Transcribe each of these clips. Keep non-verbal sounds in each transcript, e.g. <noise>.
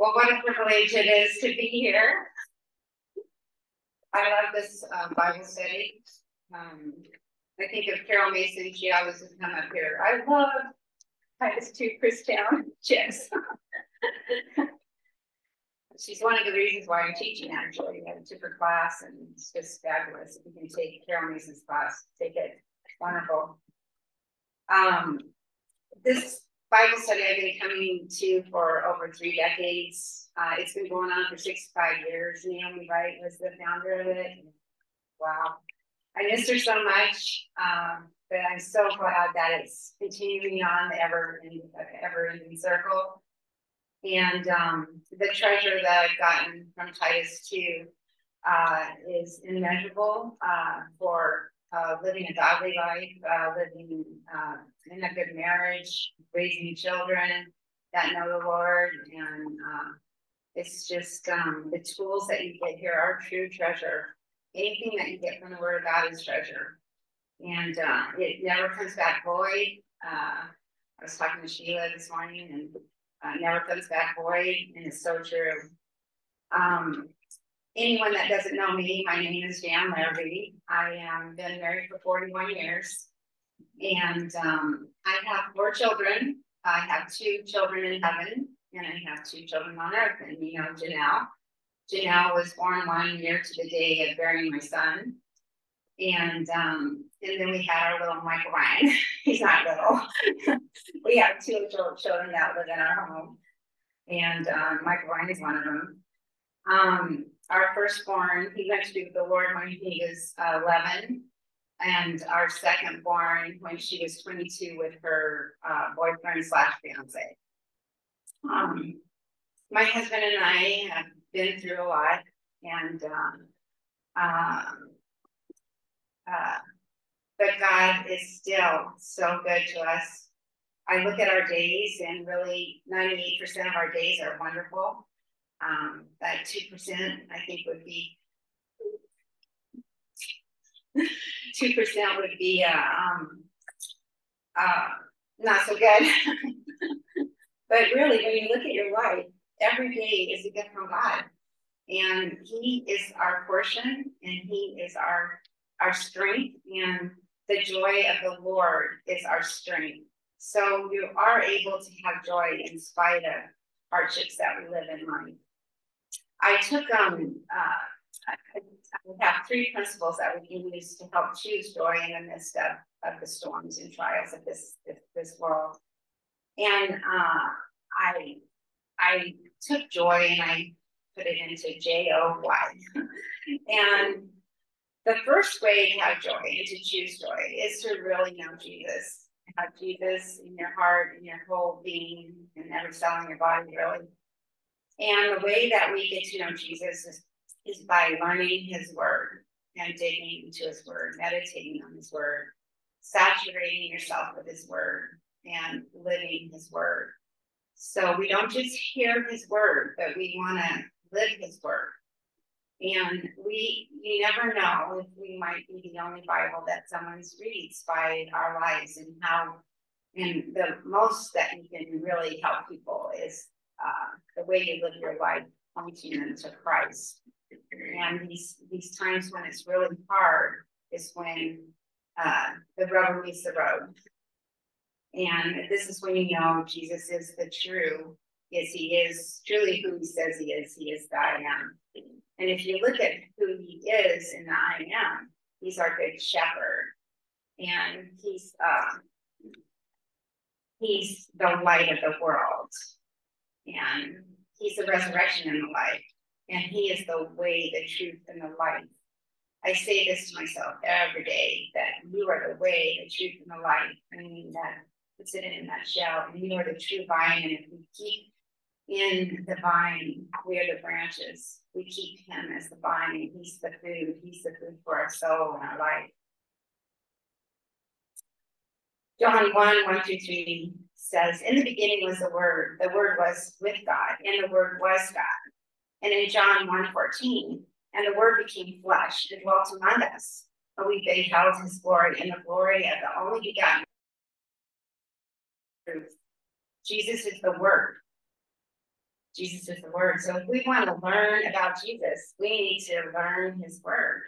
Well, what a privilege it is to be here. I love this uh, Bible study. Um, I think of Carol Mason, she always would come up here. I love Titus 2 Christown. Yes. <laughs> She's one of the reasons why I'm teaching actually. I took her class and it's just fabulous. If you can take Carol Mason's class, take it. Wonderful. Um, this Bible study I've been coming to for over three decades. Uh, it's been going on for 65 years. Naomi Wright was the founder of it. Wow. I miss her so much, um, but I'm so glad that it's continuing on the ever, ever ending circle. And um, the treasure that I've gotten from Titus 2 uh, is immeasurable uh, for uh, living a godly life, uh, living uh, in a good marriage, raising children that know the Lord. And uh, it's just um, the tools that you get here are true treasure. Anything that you get from the Word of God is treasure. And uh, it never comes back void. Uh, I was talking to Sheila this morning and never comes back void. And it's so true. Um, anyone that doesn't know me, my name is Jann Larrabee. I am been married for 41 years. And um, I have four children. I have two children in heaven, and I have two children on earth. And you know Janelle. Janelle was born one year to the day of burying my son. And um, and then we had our little Michael Ryan. <laughs> He's not little. <laughs> we have two little children that live in our home. And um, Michael Ryan is one of them. Um, our firstborn, he went to the Lord when he was uh, 11 and our second born when she was 22 with her uh, boyfriend slash fiance. Um, my husband and I have been through a lot, and um, um, uh, but God is still so good to us. I look at our days, and really 98% of our days are wonderful. Um, that 2%, I think, would be two percent would be uh, um, uh, not so good. <laughs> but really, when you look at your life, every day is a gift from God, and He is our portion, and He is our our strength, and the joy of the Lord is our strength. So you are able to have joy in spite of hardships that we live in life. I took um uh, we have three principles that we can use to help choose joy in the midst of, of the storms and trials of this, this, this world. And uh, I I took joy and I put it into J O Y. <laughs> and the first way to have joy and to choose joy is to really know Jesus. Have Jesus in your heart, in your whole being, and every cell in your body, really. And the way that we get to know Jesus is is by learning his word and digging into his word, meditating on his word, saturating yourself with his word and living his word. So we don't just hear his word, but we want to live his word. And we, you never know if we might be the only Bible that someone reads by our lives and how, and the most that you can really help people is uh, the way you live your life pointing them to Christ and these these times when it's really hard is when uh, the rubber meets the road. And this is when you know Jesus is the true, yes, he is truly who he says he is. He is the I am. And if you look at who he is in the I am, he's our good shepherd. And he's uh, he's the light of the world. And he's the resurrection and the life and He is the way, the truth, and the life. I say this to myself every day that you are the way, the truth, and the life. I mean, that puts it in a nutshell. And you are the true vine. And if we keep in the vine, we are the branches. We keep Him as the vine, He's the food. He's the food for our soul and our life. John 1 1 through 3 says, In the beginning was the Word. The Word was with God, and the Word was God. And in John 1:14, and the word became flesh and dwelt among us, and we beheld his glory and the glory of the only begotten truth. Jesus is the word. Jesus is the word. So if we want to learn about Jesus, we need to learn his word.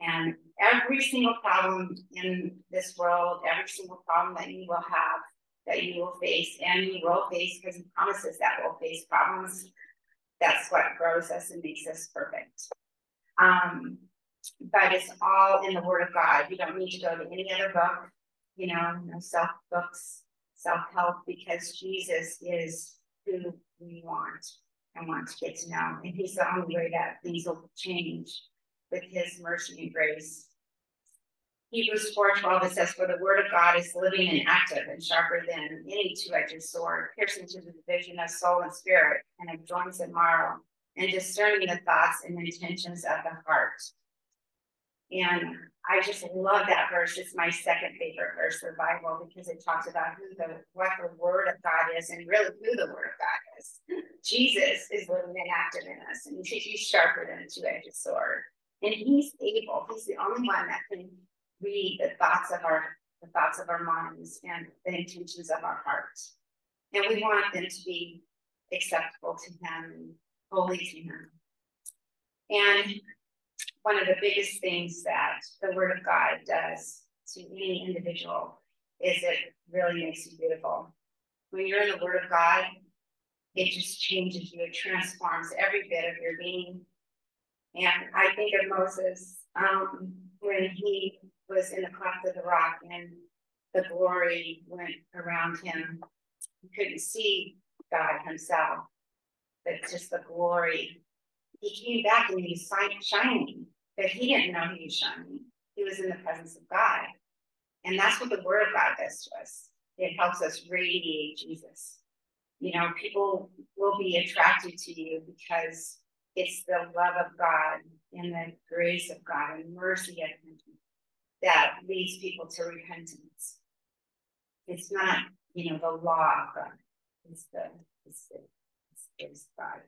And every single problem in this world, every single problem that you will have, that you will face, and you will face because he promises that we'll face problems. That's what grows us and makes us perfect. Um, but it's all in the Word of God. You don't need to go to any other book, you know, no self books, self help, because Jesus is who we want and want to get to know. And He's the only way that things will change with His mercy and grace. Hebrews 4:12 it says, For the word of God is living and active and sharper than any two-edged sword, piercing to the division of soul and spirit, and of joints and marrow, and discerning the thoughts and intentions of the heart. And I just love that verse. It's my second favorite verse of the Bible because it talks about who the what the word of God is and really who the word of God is. Jesus is living and active in us, and he's sharper than a two-edged sword. And he's able, he's the only one that can read the thoughts of our the thoughts of our minds and the intentions of our hearts. And we want them to be acceptable to him and holy to him. And one of the biggest things that the Word of God does to any individual is it really makes you beautiful. When you're in the Word of God, it just changes you, it transforms every bit of your being. And I think of Moses um, when he was in the cleft of the rock and the glory went around him. He couldn't see God himself, but just the glory. He came back and he was shining but he didn't know he was shining. He was in the presence of God. And that's what the word of God does to us. It helps us radiate Jesus. You know, people will be attracted to you because it's the love of God and the grace of God and mercy of that leads people to repentance. It's not, you know, the law of God. It's the it's the it's, God.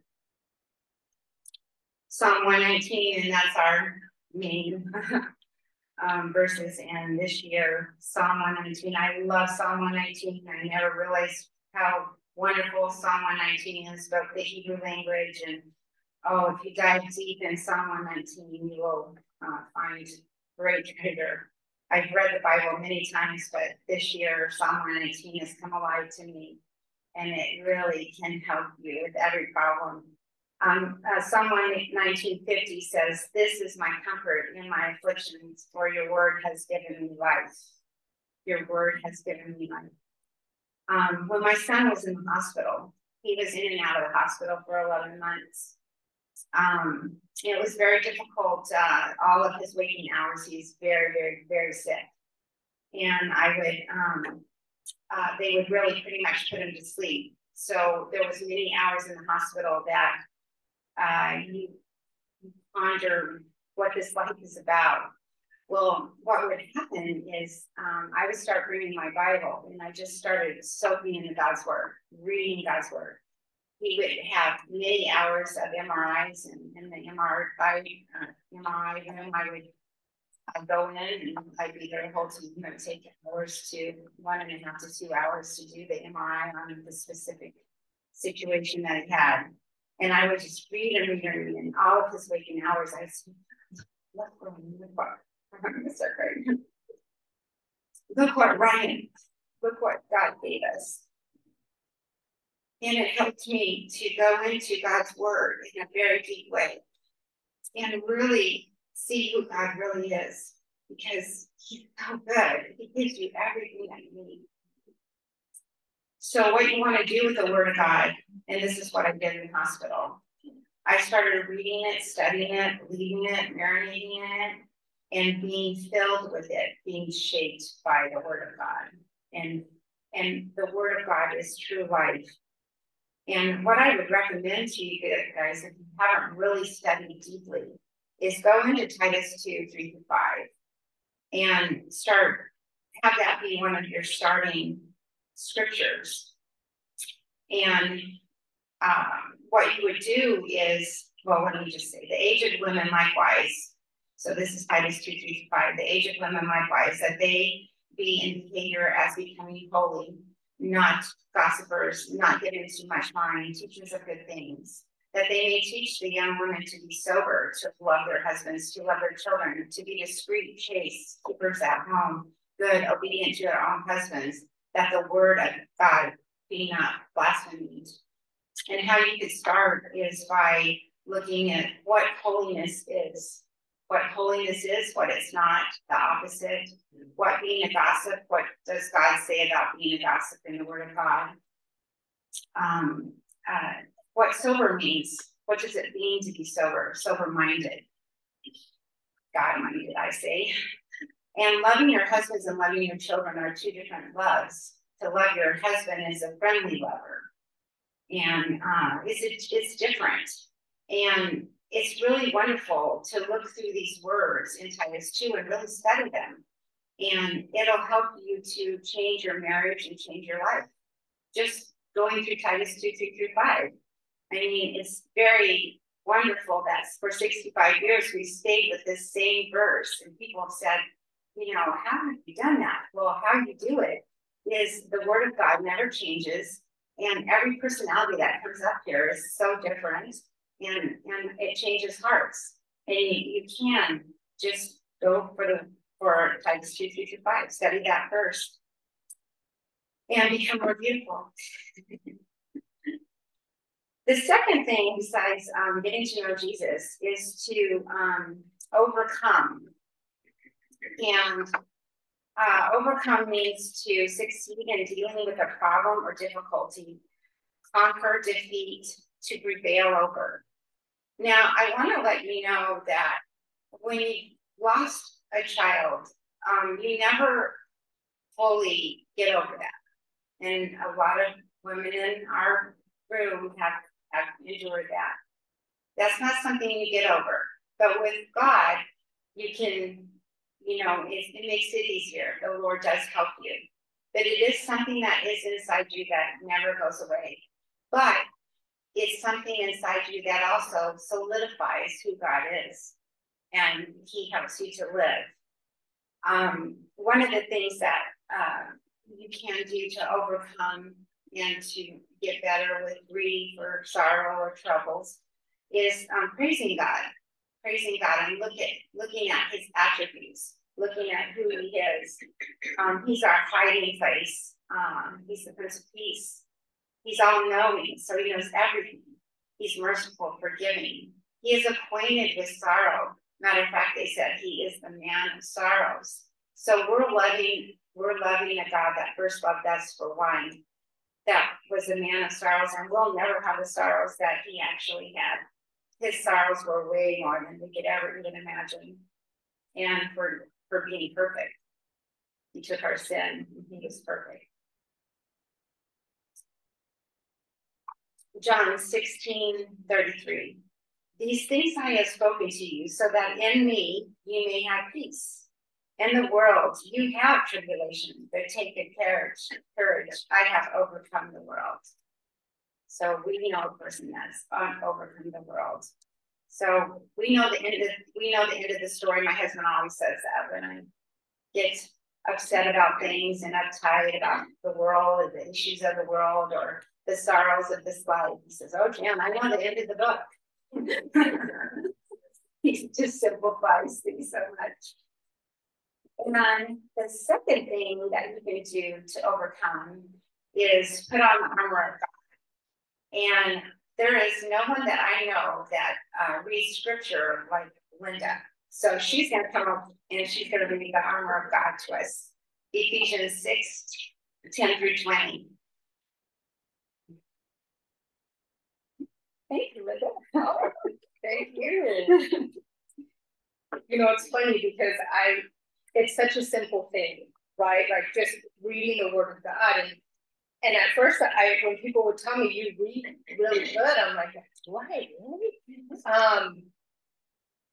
Psalm 119, and that's our main <laughs> um, verses. And this year, Psalm 119. I love Psalm 119. I never realized how wonderful Psalm 119 is about the Hebrew language. And oh, if you dive deep in Psalm 119, you will uh, find great treasure. I've read the Bible many times, but this year, Psalm 119 has come alive to me. And it really can help you with every problem um, uh, Psalm 1950 says, This is my comfort in my afflictions, for your word has given me life. Your word has given me life. Um, when my son was in the hospital, he was in and out of the hospital for 11 months. Um, it was very difficult. Uh, all of his waking hours, he's very, very, very sick. And I would, um, uh, they would really pretty much put him to sleep. So there was many hours in the hospital that uh, you ponder what this life is about. Well, what would happen is um, I would start reading my Bible and I just started soaking into God's Word, reading God's Word. He would have many hours of MRIs and in the MRI, uh, MRI room, I would I'd go in and I'd be there the whole time. You know, take hours to one and a half to two hours to do the MRI on the specific situation that he had. And I would just read and read and read. And all of his waking hours, I said, look what, I'm going to. Look what Ryan, look what God gave us. And it helped me to go into God's word in a very deep way and really see who God really is because he's so good. He gives you everything that you need. So what you want to do with the word of God, and this is what I did in hospital. I started reading it, studying it, believing it, marinating in it, and being filled with it, being shaped by the word of God. And and the word of God is true life. And what I would recommend to you guys, if you haven't really studied deeply, is go into Titus 2, 3 to 5 and start, have that be one of your starting scriptures. And um, what you would do is, well, let me just say, the aged women likewise. So this is Titus 2, 3 to 5. The aged women likewise, that they be in behavior as becoming holy, not gossipers, not giving too much mind, teachers of good things, that they may teach the young women to be sober, to love their husbands, to love their children, to be discreet, chaste, keepers at home, good, obedient to their own husbands, that the word of God be not blasphemed. And how you could start is by looking at what holiness is, what holiness is, what it's not, the opposite, what being a gossip, what does God say about being a gossip in the Word of God? Um, uh, what sober means, what does it mean to be sober, sober minded? God minded, I say. And loving your husbands and loving your children are two different loves. To love your husband is a friendly lover, and uh, it's, it's different. And it's really wonderful to look through these words in Titus 2 and really study them. And it'll help you to change your marriage and change your life. Just going through Titus 2, 3 through 5. I mean, it's very wonderful that for 65 years we stayed with this same verse. And people have said, you know, how have you done that? Well, how you do it is the word of God never changes. And every personality that comes up here is so different and, and it changes hearts. And you, can just go for the for Titus 2, 3 to 5, study that first. And become more beautiful. <laughs> the second thing, besides um, getting to know Jesus, is to um, overcome. And uh, overcome means to succeed in dealing with a problem or difficulty, conquer, defeat, to prevail over. Now, I want to let you know that when you lost a child, um, you never fully get over that. And a lot of women in our room have, have endured that. That's not something you get over. But with God, you can, you know, it, it makes it easier. The Lord does help you. But it is something that is inside you that never goes away. But it's something inside you that also solidifies who God is and he helps you to live. Um, one of the things that uh, you can do to overcome and to get better with grief or sorrow or troubles is um, praising God, praising God and look at looking at his attributes, looking at who he is. Um, he's our hiding place. Um, he's the Prince of Peace. He's all knowing, so he knows everything. He's merciful, forgiving. He is acquainted with sorrow. Matter of fact, they said he is the man of sorrows. So we're loving, we're loving a God that first loved us for one, that was a man of sorrows, and we'll never have the sorrows that he actually had. His sorrows were way more than we could ever even imagine. And for for being perfect. He took our sin and he was perfect. John 16, 33. These things I have spoken to you, so that in me you may have peace. In the world you have tribulation, but take good courage. Courage, I have overcome the world. So we know a person that's overcome the world. So we know the end of we know the end of the story. My husband always says that when I get upset about things and uptight about the world, and the issues of the world, or the sorrows of this life. He says, Oh, Jann, I know the end of the book. <laughs> he just simplifies things so much. And then the second thing that you can do to overcome is put on the armor of God. And there is no one that I know that uh, reads scripture like Linda. So she's going to come up and she's going to read the armor of God to us. Ephesians 6 10 through 20. Thank you, Linda. Oh, <laughs> thank you. you know, it's funny because I, it's such a simple thing, right? Like just reading the Word of God, and and at first, I when people would tell me you read really good, I'm like, really? Um,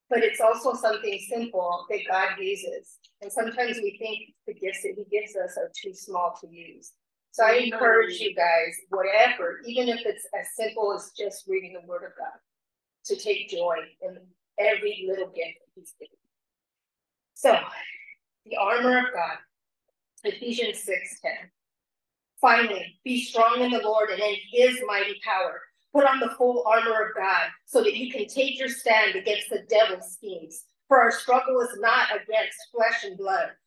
but it's also something simple that God uses, and sometimes we think the gifts that He gives us are too small to use. So I encourage you guys, whatever, even if it's as simple as just reading the Word of God, to take joy in every little gift that He's given. So, the armor of God, Ephesians 6 10. Finally, be strong in the Lord and in his mighty power. Put on the full armor of God so that you can take your stand against the devil's schemes. For our struggle is not against flesh and blood,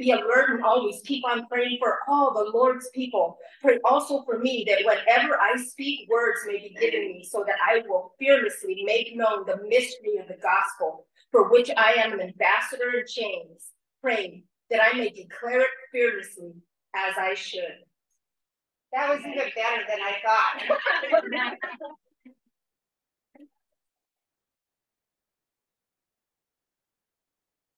be alert and always keep on praying for all the Lord's people. Pray also for me that whenever I speak, words may be given me, so that I will fearlessly make known the mystery of the gospel, for which I am an ambassador in chains. Praying that I may declare it fearlessly as I should. That was even better than I thought. <laughs>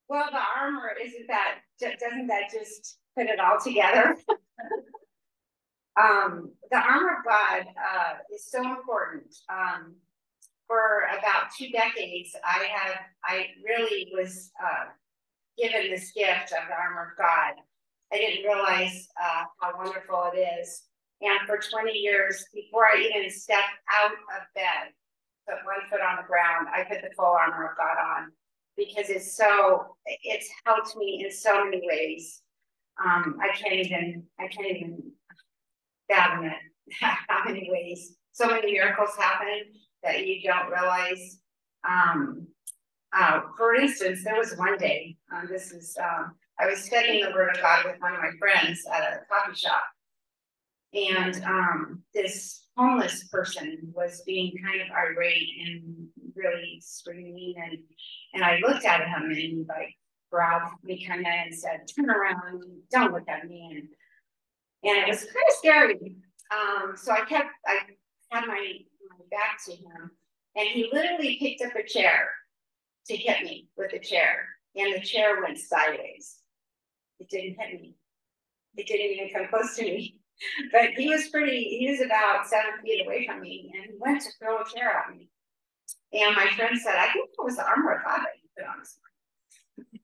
well, the armor isn't that doesn't that just put it all together? <laughs> um, the armor of God uh, is so important. Um, for about two decades, I have I really was uh, given this gift of the armor of God. I didn't realize uh, how wonderful it is. And for 20 years, before I even stepped out of bed, put one foot on the ground, I put the full armor of God on because it's so, it's helped me in so many ways. Um, I can't even, I can't even fathom it, <laughs> how many ways. So many miracles happen that you don't realize. Um, uh, for instance, there was one day, um, this is, um, I was studying the Word of God with one of my friends at a coffee shop. And um, this homeless person was being kind of irate and really screaming. And, and I looked at him and he like growled me kind of and said, turn around, don't look at me. And, and it was kind of scary. Um, so I kept, I had my, my back to him and he literally picked up a chair to hit me with a chair, and the chair went sideways. It didn't hit me. It didn't even come close to me. <laughs> But he was pretty, he was about seven feet away from me, and he went to throw a chair at me. And my friend said, I think it was the armor God that you put on this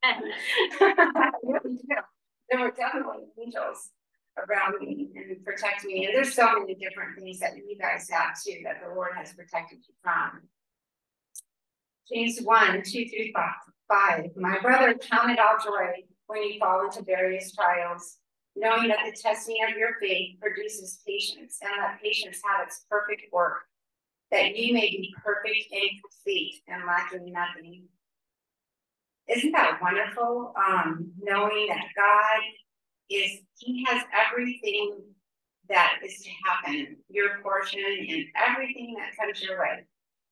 <laughs> There were definitely angels around me and protect me. And there's so many different things that you guys have too that the Lord has protected you from. James 1, 2 through 5. My brother, count it all joy when you fall into various trials, knowing that the testing of your faith produces patience, and that patience have its perfect work, that you may be perfect and complete and lacking nothing. Isn't that wonderful? Um, knowing that God is, He has everything that is to happen, your portion and everything that comes your way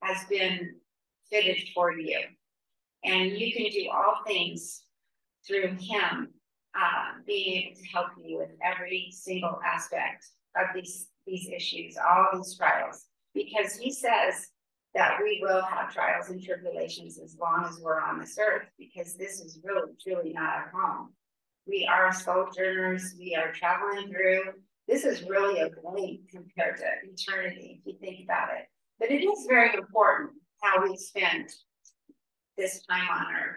has been fitted for you. And you can do all things through Him uh, being able to help you with every single aspect of these, these issues, all these trials, because He says that we will have trials and tribulations as long as we're on this earth, because this is really, truly not our home. We are sojourners, we are traveling through. This is really a blink compared to eternity, if you think about it. But it is very important how we spend this time on earth.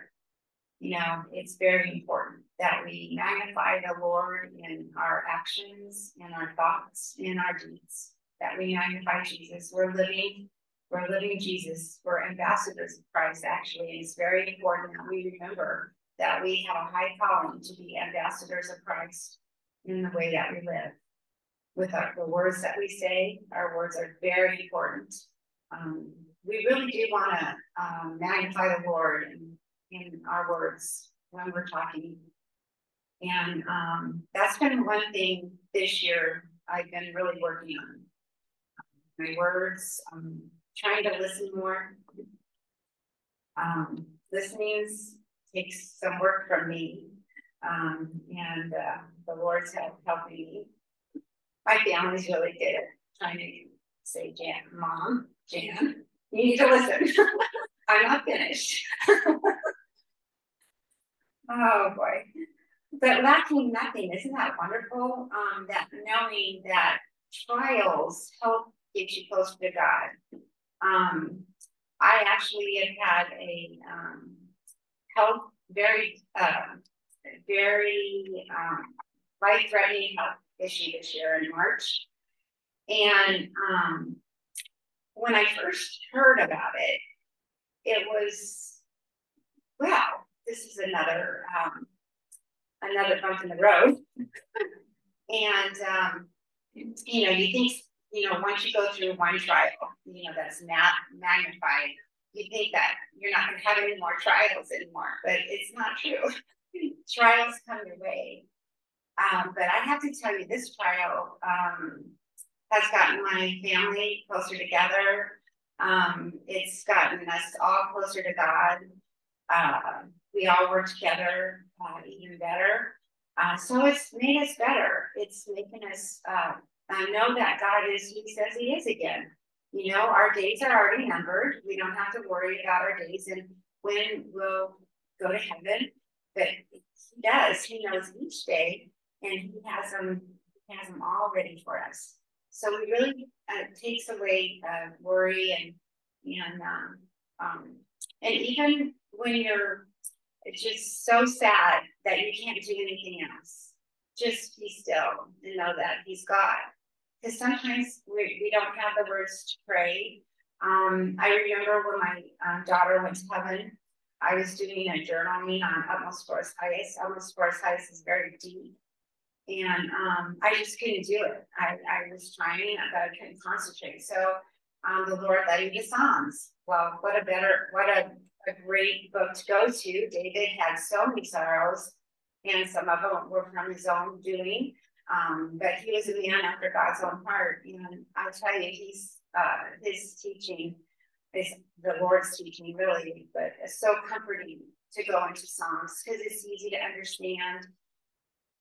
You know, it's very important that we magnify the Lord in our actions, in our thoughts, in our deeds, that we magnify Jesus. We're living, we're living Jesus. We're ambassadors of Christ, actually. And it's very important that we remember that we have a high calling to be ambassadors of Christ in the way that we live. With our, the words that we say, our words are very important. Um, we really do want to um, magnify the Lord in, in our words when we're talking. And um, that's been one thing this year I've been really working on. My words, trying to listen more. Um, listening's takes some work from me. Um, and uh, the Lord's help helping me. My family's really good at trying to say, Jann, mom, Jann, you need to listen. <laughs> I'm not finished. <laughs> oh boy. But lacking nothing, isn't that wonderful? Um, that knowing that trials help get you closer to God. Um, I actually have had a um, health very, uh, very um, life-threatening health issue this year in March, and um, when I first heard about it, it was, wow, this is another um, another bump in the road. <laughs> and um, you know, you think, you know, once you go through one trial, you know, that's not magnified, you think that you're not going to have any more trials anymore, but it's not true. <laughs> trials come your way. Um, but I have to tell you, this trial um, has gotten my family closer together. Um, it's gotten us all closer to God. Uh, we all work together uh, even better. Uh, so it's made us better. It's making us uh, know that God is who He says He is again. You know, our days are already numbered. We don't have to worry about our days and when we'll go to heaven. But He does. He knows each day, and He has them. He has them all ready for us. So we really uh, takes away uh, worry and and um, um, and even when you're it's just so sad that you can't do anything else. Just be still and know that He's God. Because sometimes we, we don't have the words to pray. Um, I remember when my um, daughter went to heaven, I was doing a journaling on Utmost for His Highest. Utmost for His Highest is very deep. And um, I just couldn't do it. I, I was trying, but I couldn't concentrate. So um, the Lord led me to Psalms. Well, what a better, what a a great book to go to. David had so many sorrows, and some of them were from his own doing. Um, but he was a man after God's own heart. And I'll tell you, he's uh, his teaching is the Lord's teaching, really, but it's so comforting to go into Psalms because it's easy to understand.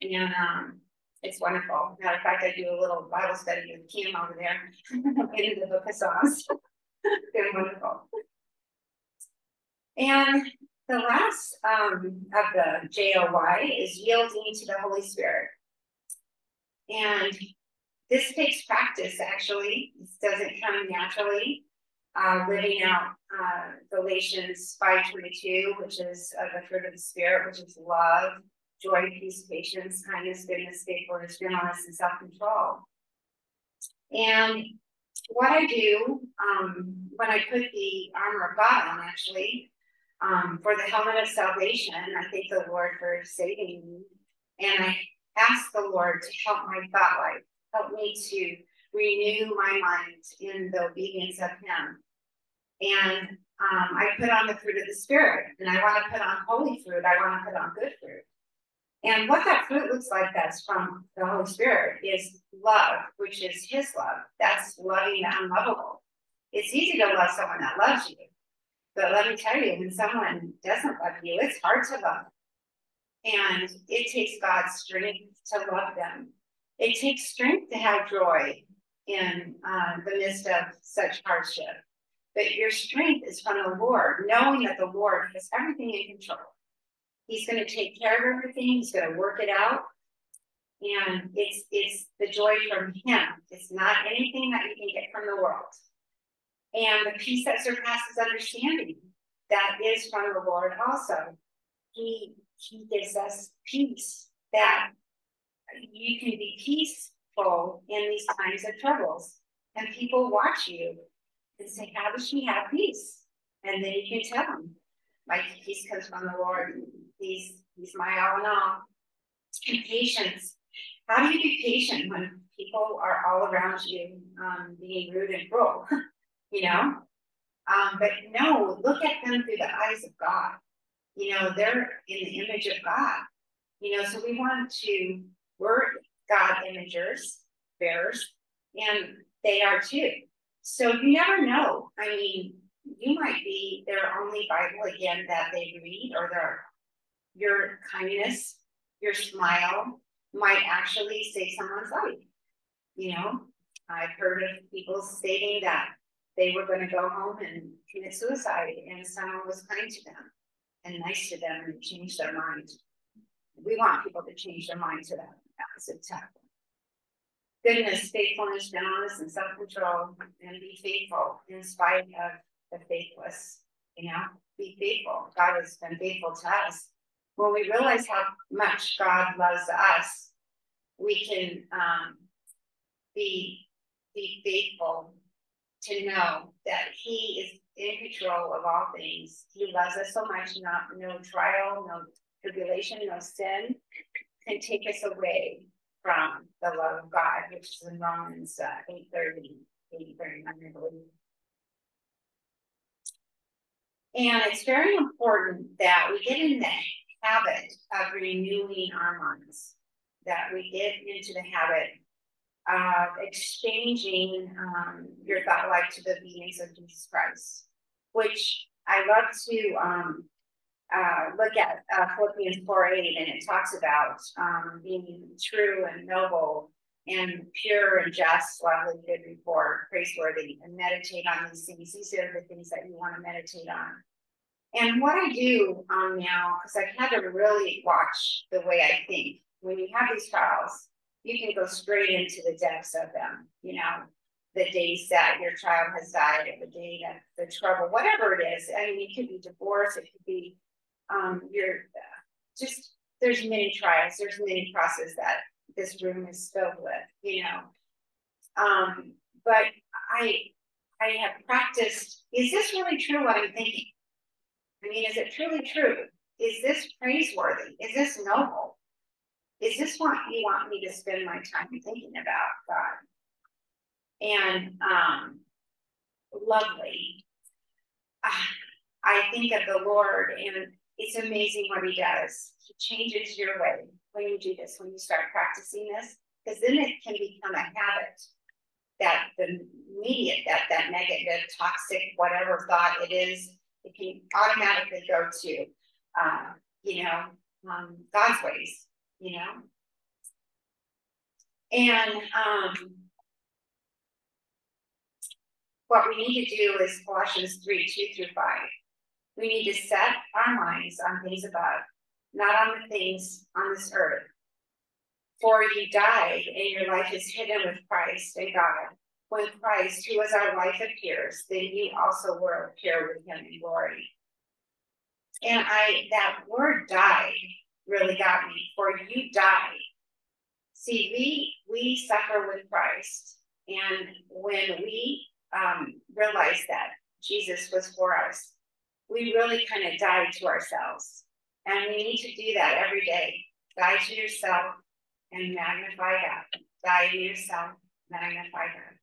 And um, it's wonderful. Matter of fact, I do a little Bible study with Kim over there <laughs> in the book of Psalms. <laughs> Very wonderful. And the last um, of the JOY is yielding to the Holy Spirit. And this takes practice, actually. This doesn't come naturally. Uh, living out uh, Galatians 5.22, which is uh, the fruit of the Spirit, which is love, joy, peace, patience, kindness, goodness, faithfulness, gentleness, and self-control. And what I do um, when I put the armor of God on, actually, um, for the helmet of salvation. I thank the Lord for saving me. And I ask the Lord to help my thought life, help me to renew my mind in the obedience of Him. And um, I put on the fruit of the Spirit, and I want to put on holy fruit. I want to put on good fruit. And what that fruit looks like that's from the Holy Spirit is love, which is His love. That's loving the unlovable. It's easy to love someone that loves you. But let me tell you, when someone doesn't love you, it's hard to love. And it takes God's strength to love them. It takes strength to have joy in uh, the midst of such hardship. But your strength is from the Lord, knowing that the Lord has everything in control. He's going to take care of everything. He's going to work it out. And it's it's the joy from him. It's not anything that you can get from the world and the peace that surpasses understanding that is from the Lord also. He he gives us peace that you can be peaceful in these times of troubles. And people watch you and say, How does she have peace? And then you can tell them, My peace comes from the Lord. He's he's my all in all. And patience. How do you be patient when people are all around you um, being rude and cruel? <laughs> you know? Um, but no, look at them through the eyes of God. You know, they're in the image of God. You know, so we want to, we're God imagers, bearers, and they are too. So you never know. I mean, you might be their only Bible again that they read, or their your kindness, your smile might actually save someone's life. You know, I've heard of people stating that they were going to go home and commit suicide, and someone was kind to them and nice to them and change their mind. We want people to change their mind to that opposite type. Goodness, faithfulness, gentleness, and self-control, and be faithful in spite of the faithless. You know, be faithful. God has been faithful to us. When we realize how much God loves us, we can um, be be faithful to know that He is in control of all things. He loves us so much, not no trial, no tribulation, no sin can take us away from the love of God, which is in Romans uh, 8 30, 8 39, I believe. And it's very important that we get in the habit of renewing our minds, that we get into the habit of exchanging um, your thought life to the obedience of Jesus Christ, which I love to um, uh, look at uh, Philippians 4 8, and it talks about um, being true and noble and pure and just, lovely, good report, praiseworthy, and meditate on these things. These are the things that you want to meditate on. And what I do um, now, because I've had to really watch the way I think, when you have these trials, you can go straight into the depths of them, you know, the days that your child has died, or the day that the trouble, whatever it is. I mean, it could be divorce, it could be um, you're uh, just, there's many trials, there's many processes that this room is filled with, you know. Um, but I, I have practiced, is this really true what I'm thinking? I mean, is it truly true? Is this praiseworthy? Is this noble? Is this what you want me to spend my time thinking about, God? And um, lovely. Uh, I think of the Lord, and it's amazing what He does. He changes your way when you do this, when you start practicing this, because then it can become a habit that the immediate, that that negative, toxic, whatever thought it is, it can automatically go to, uh, you know, um, God's ways, you know. And um, what we need to do is Colossians 3 2 through 5. We need to set our minds on things above, not on the things on this earth. For you died, and your life is hidden with Christ in God when Christ, who is our life, appears, then you also will appear with him in glory. And I that word died really got me, for you died. See, we we suffer with Christ, and when we um, realize that Jesus was for us, we really kind of died to ourselves. And we need to do that every day. Die to yourself and magnify God. Die to yourself, magnify God.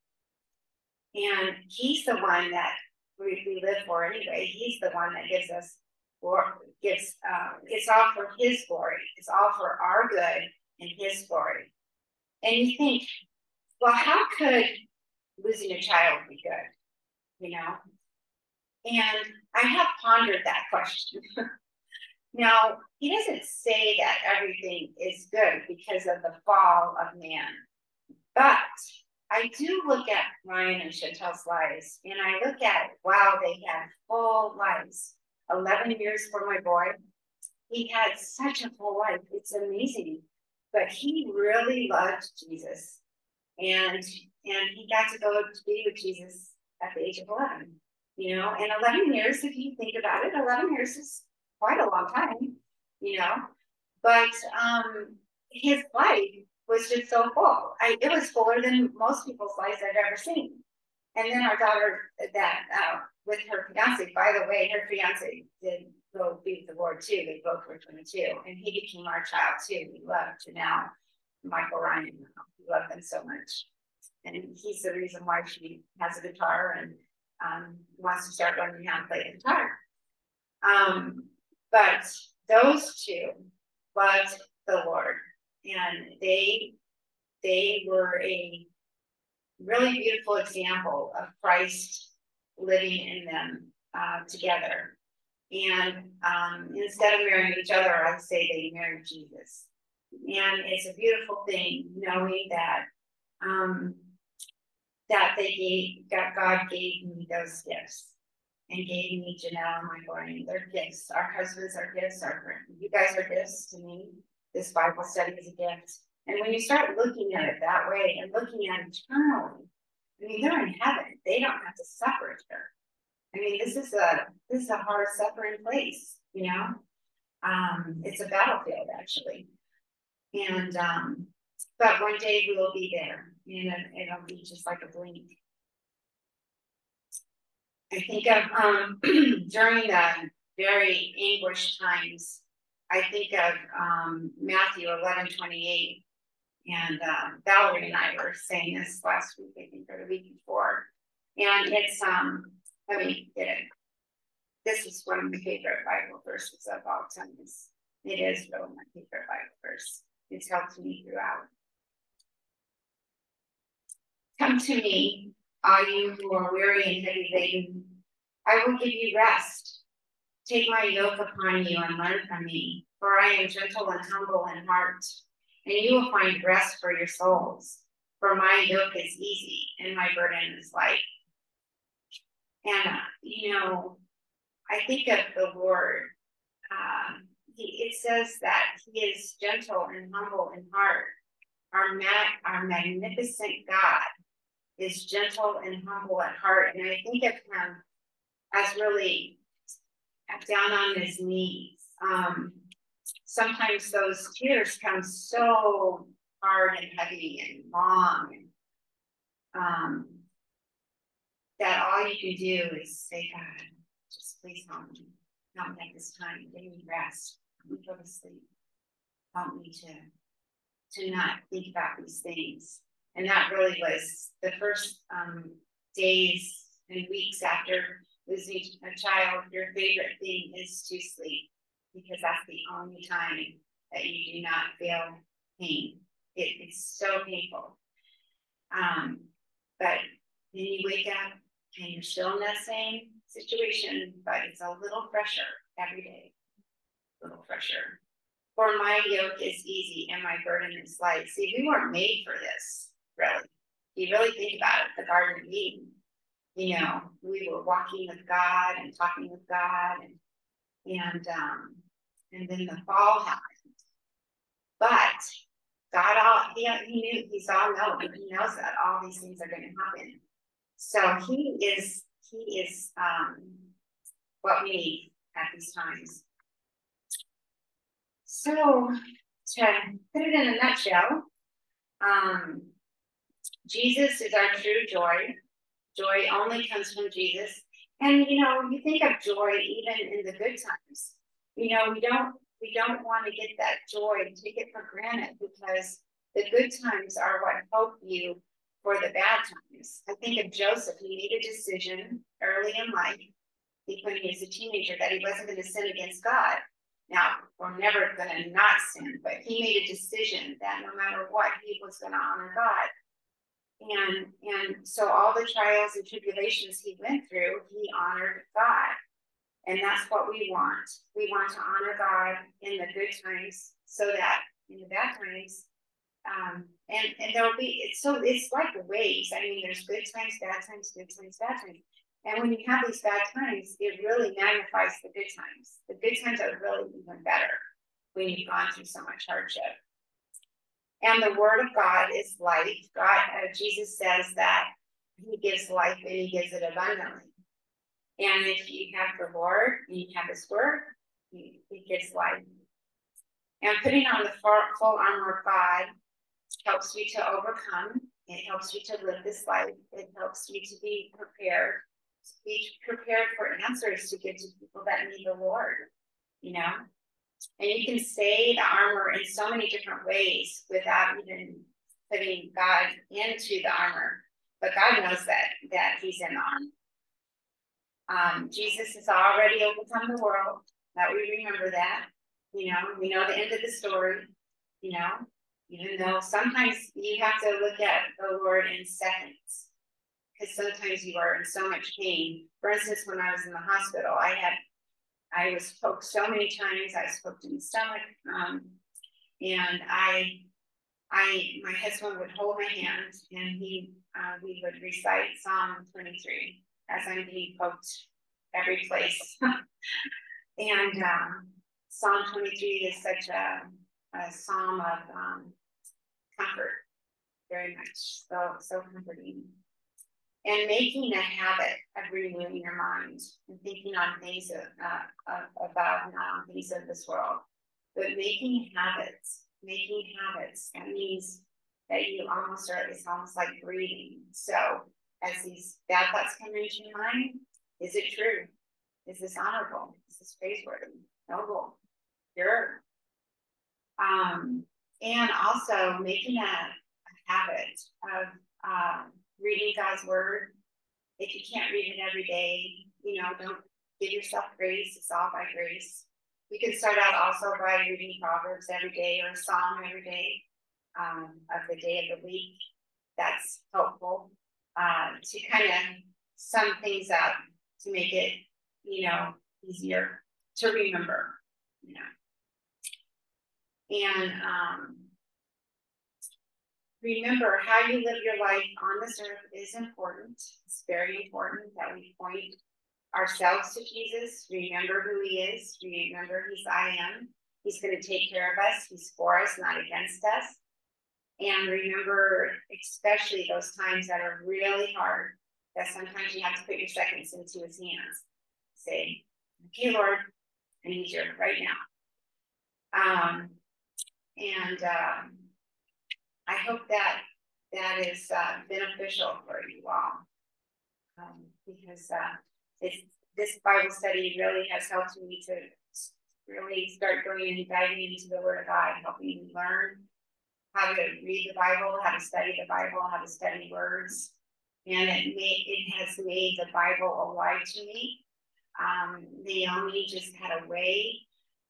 And he's the one that we, we live for anyway. He's the one that gives us or gives uh, it's all for his glory. It's all for our good and his glory. And you think, well, how could losing a child be good? You know? And I have pondered that question. <laughs> now, he doesn't say that everything is good because of the fall of man, but I do look at Ryan and Chantel's lives, and I look at wow, they had full lives. Eleven years for my boy. He had such a full life. It's amazing, but he really loved Jesus, and and he got to go to be with Jesus at the age of eleven. You know, and eleven years, if you think about it, eleven years is quite a long time. You know, but um, his life was just so full. I, it was fuller than most people's lives I've ever seen. And then our daughter, that uh, with her fiance, by the way, her fiance did go be with the Lord too. They both were 22, and he became our child too. We love to now Michael Ryan. We love them so much, and he's the reason why she has a guitar and um, wants to start learning how to play the guitar. Um, but those two loved the Lord and they they were a really beautiful example of Christ living in them uh, together. And um, instead of marrying each other, I'd say they married Jesus. And it's a beautiful thing knowing that um, that they gave that God gave me those gifts and gave me Janelle and my Brian. They're gifts. Our husbands are gifts. Our you guys are gifts to me. This Bible study is a gift. And when you start looking at it that way and looking at it eternally, I mean, they're in heaven. They don't have to suffer here. I mean, this is a this is a hard suffering place, you know. Um, it's a battlefield actually. And um, but one day we will be there, and it'll be just like a blink. I think of um <clears throat> during the very anguished times, I think of um Matthew 11, 28. And um, Valerie and I were saying this last week, I think, or the week before. And it's um, let me get it. This is one of my favorite Bible verses of all times. It is really my favorite Bible verse. It's helped me throughout. Come to me, all you who are weary and heavy laden. I will give you rest. Take my yoke upon you and learn from me, for I am gentle and humble in heart, and you will find rest for your souls. For my yoke is easy and my burden is light. And, you know, I think of the Lord um, he, it says that he is gentle and humble in heart. Our, ma- our magnificent God is gentle and humble at heart. And I think of him as really down on his knees. Um, sometimes those tears come so hard and heavy and long. And, um, that all you can do is say, God, just please help me. Help me at this time. Give me rest me go to sleep. Help me to to not think about these things. And that really was the first um, days and weeks after losing a child. Your favorite thing is to sleep because that's the only time that you do not feel pain. It's so painful. Um, but then you wake up and you're still in that same situation, but it's a little fresher every day A little fresher. For my yoke is easy and my burden is light. See, we weren't made for this, really. You really think about it, the Garden of Eden. You know, we were walking with God and talking with God, and and um, and then the fall happened. But God, all he, he knew He's all knowing. He knows that all these things are going to happen. So He is He is um, what we need at these times. So to put it in a nutshell, um, Jesus is our true joy. Joy only comes from Jesus. And you know, you think of joy even in the good times. You know, we don't we don't want to get that joy and take it for granted because the good times are what help you for the bad times. I think of Joseph, he made a decision early in life, when he was a teenager, that he wasn't going to sin against God. Now, we're never going to not sin, but he made a decision that no matter what, he was going to honor God. And and so all the trials and tribulations he went through, he honored God. And that's what we want. We want to honor God in the good times so that in the bad times, um, and, and there'll be, it's so it's like the waves. I mean, there's good times, bad times, good times, bad times. And when you have these bad times, it really magnifies the good times. The good times are really even better when you've gone through so much hardship. And the word of God is life. God, uh, Jesus says that he gives life and he gives it abundantly. And if you have the Lord and you have his word, he, he gives life. And putting on the full armor of God helps you to overcome. It helps you to live this life. It helps you to be prepared to be prepared for answers to give to people that need the Lord, you know? And you can say the armor in so many different ways without even putting God into the armor. But God knows that that He's in the armor. Um, Jesus has already overcome the world. That we remember that. You know, we know the end of the story. You know, even though sometimes you have to look at the Lord in seconds because sometimes you are in so much pain. For instance, when I was in the hospital, I had, I was poked so many times. I was poked in the stomach, um, and I, I, my husband would hold my hand, and he, uh, we would recite Psalm 23 as I'm being poked every place. <laughs> and um, Psalm 23 is such a, a psalm of um, comfort, very much so so comforting and making a habit of renewing your mind and thinking on things of, uh, uh, about not on things of this world, but making habits, making habits. That means that you almost are. It's almost like breathing. So as these bad thoughts come into your mind, is it true? Is this honorable? Is this praiseworthy? Noble? Pure? Um, and also making a, a habit of um, reading God's word. If you can't read it every day, you know, don't give yourself grace. It's all by grace. You can start out also by reading Proverbs every day or a psalm every day um, of the day of the week. That's helpful uh, to kind of sum things up to make it, you know, easier to remember, you know. And um, remember how you live your life on this earth is important. It's very important that we point ourselves to Jesus, remember who he is, remember he's I am. He's going to take care of us. He's for us, not against us. And remember, especially those times that are really hard, that sometimes you have to put your seconds into his hands. Say, okay, Lord, I need you right now. Um, and um, I hope that that is uh, beneficial for you all. Um, because uh, this Bible study really has helped me to really start going and diving into the Word of God, helping me learn how to read the Bible, how to study the Bible, how to study words, and it made it has made the Bible alive to me. Um, Naomi just had a way,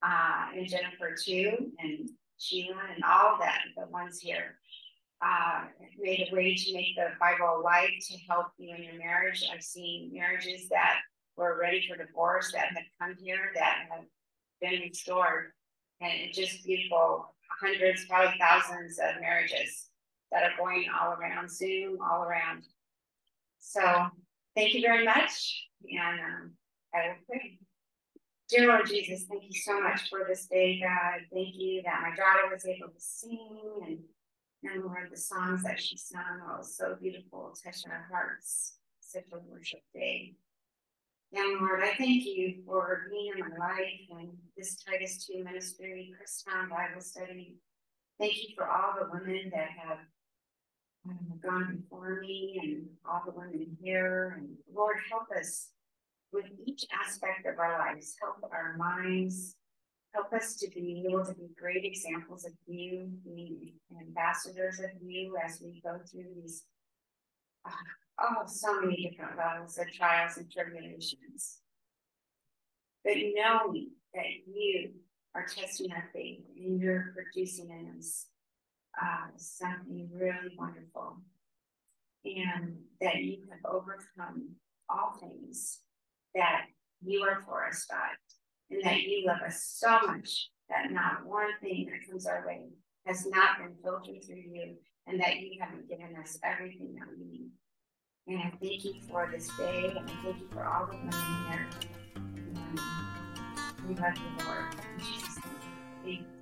uh, and Jennifer too, and Sheila and all that, the ones here, uh, made a way to make the Bible alive to help you in your marriage. I've seen marriages that were ready for divorce that have come here that have been restored. And it's just beautiful, hundreds, probably thousands of marriages that are going all around Zoom, all around. So thank you very much. And um, I will pray. Dear Lord Jesus, thank you so much for this day, God. Thank you that my daughter was able to sing and, and Lord, the songs that she sang was so beautiful, touching our hearts. Such a worship day. And Lord, I thank you for being in my life and this Titus 2 ministry, Christown Bible study. Thank you for all the women that have um, gone before me and all the women here. And Lord, help us with each aspect of our lives. Help our minds. Help us to be able to be great examples of you, being ambassadors of you as we go through these, uh, oh, so many different levels of trials and tribulations. But knowing that you are testing our faith and you're producing in us uh, something really wonderful, and that you have overcome all things that you are for us, God, and that you love us so much that not one thing that comes our way has not been filtered through you, and that you haven't given us everything that we need. And I thank you for this day, and I thank you for all the women here. We love you, Lord. In.